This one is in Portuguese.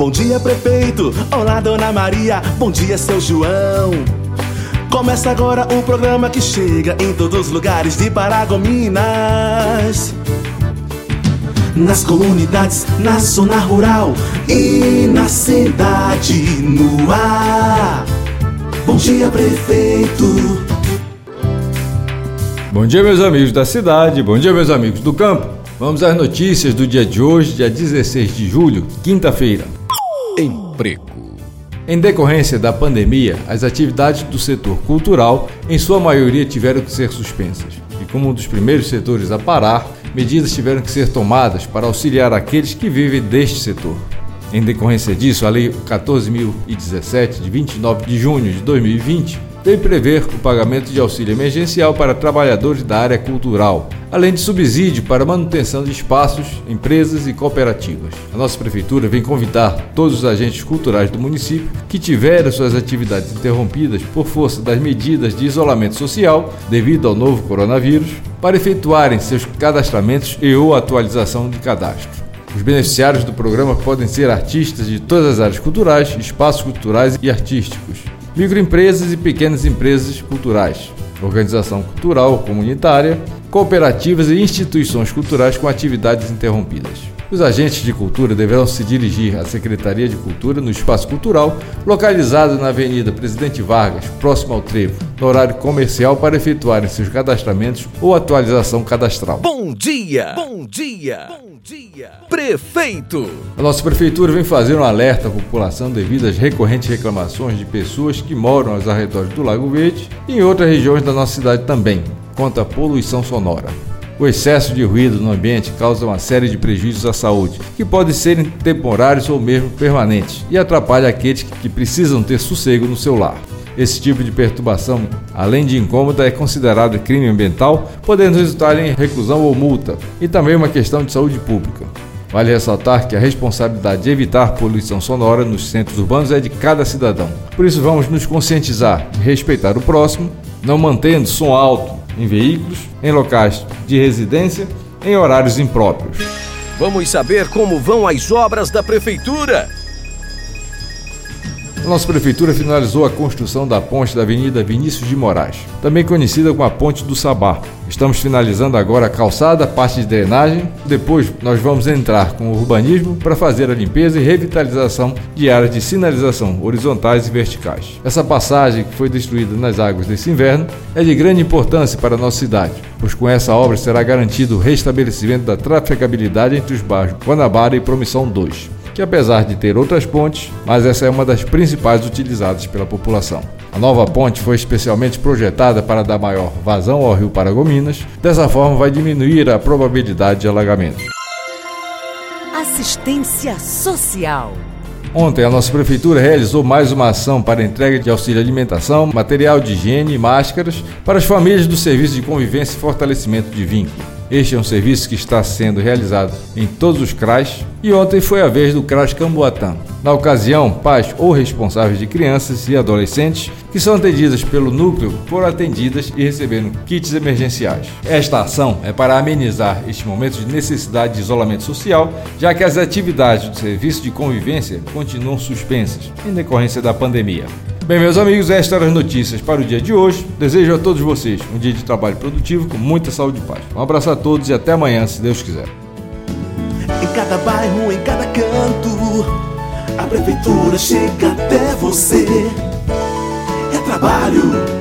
Bom dia, prefeito. Olá, dona Maria. Bom dia, seu João. Começa agora o programa que chega em todos os lugares de Paragominas. Nas comunidades, na zona rural e na cidade, no ar. Bom dia, prefeito. Bom dia, meus amigos da cidade, bom dia, meus amigos do campo. Vamos às notícias do dia de hoje, dia 16 de julho, quinta-feira. Emprego. Em decorrência da pandemia, as atividades do setor cultural, em sua maioria, tiveram que ser suspensas. E como um dos primeiros setores a parar, medidas tiveram que ser tomadas para auxiliar aqueles que vivem deste setor. Em decorrência disso, a Lei 14.017, de 29 de junho de 2020, veio prever o pagamento de auxílio emergencial para trabalhadores da área cultural, além de subsídio para manutenção de espaços, empresas e cooperativas. A nossa prefeitura vem convidar todos os agentes culturais do município que tiveram suas atividades interrompidas por força das medidas de isolamento social devido ao novo coronavírus para efetuarem seus cadastramentos e ou atualização de cadastro. Os beneficiários do programa podem ser artistas de todas as áreas culturais, espaços culturais e artísticos, microempresas e pequenas empresas culturais, organização cultural comunitária, cooperativas e instituições culturais com atividades interrompidas. Os agentes de cultura deverão se dirigir à Secretaria de Cultura no Espaço Cultural, localizado na Avenida Presidente Vargas, próximo ao Trevo, no horário comercial para efetuarem seus cadastramentos ou atualização cadastral. Bom dia! Bom dia! Bom dia! Prefeito! A nossa prefeitura vem fazer um alerta à população devido às recorrentes reclamações de pessoas que moram aos arredores do Lago Verde e em outras regiões da nossa cidade também, quanto à poluição sonora. O excesso de ruído no ambiente causa uma série de prejuízos à saúde, que podem ser temporários ou mesmo permanentes, e atrapalha aqueles que precisam ter sossego no seu lar. Esse tipo de perturbação, além de incômoda, é considerado crime ambiental, podendo resultar em reclusão ou multa, e também uma questão de saúde pública. Vale ressaltar que a responsabilidade de evitar poluição sonora nos centros urbanos é de cada cidadão. Por isso, vamos nos conscientizar de respeitar o próximo, não mantendo som alto em veículos, em locais de residência, em horários impróprios. Vamos saber como vão as obras da prefeitura. Nossa prefeitura finalizou a construção da ponte da Avenida Vinícius de Moraes, também conhecida como a Ponte do Sabá. Estamos finalizando agora a calçada, a parte de drenagem. Depois nós vamos entrar com o urbanismo para fazer a limpeza e revitalização de áreas de sinalização horizontais e verticais. Essa passagem que foi destruída nas águas desse inverno é de grande importância para a nossa cidade, pois com essa obra será garantido o restabelecimento da trafegabilidade entre os bairros Guanabara e Promissão 2 que apesar de ter outras pontes, mas essa é uma das principais utilizadas pela população. A nova ponte foi especialmente projetada para dar maior vazão ao rio Paragominas, dessa forma vai diminuir a probabilidade de alagamento. Assistência Social Ontem, a nossa prefeitura realizou mais uma ação para entrega de auxílio alimentação, material de higiene e máscaras para as famílias do Serviço de Convivência e Fortalecimento de Vínculo. Este é um serviço que está sendo realizado em todos os CRAs e ontem foi a vez do CRAS Camboatã. Na ocasião, pais ou responsáveis de crianças e adolescentes que são atendidas pelo núcleo foram atendidas e receberam kits emergenciais. Esta ação é para amenizar este momento de necessidade de isolamento social, já que as atividades do serviço de convivência continuam suspensas em decorrência da pandemia. Bem, meus amigos, estas eram as notícias para o dia de hoje. Desejo a todos vocês um dia de trabalho produtivo com muita saúde e paz. Um abraço a todos e até amanhã, se Deus quiser. Em cada bairro, em cada canto, a prefeitura chega até você. É trabalho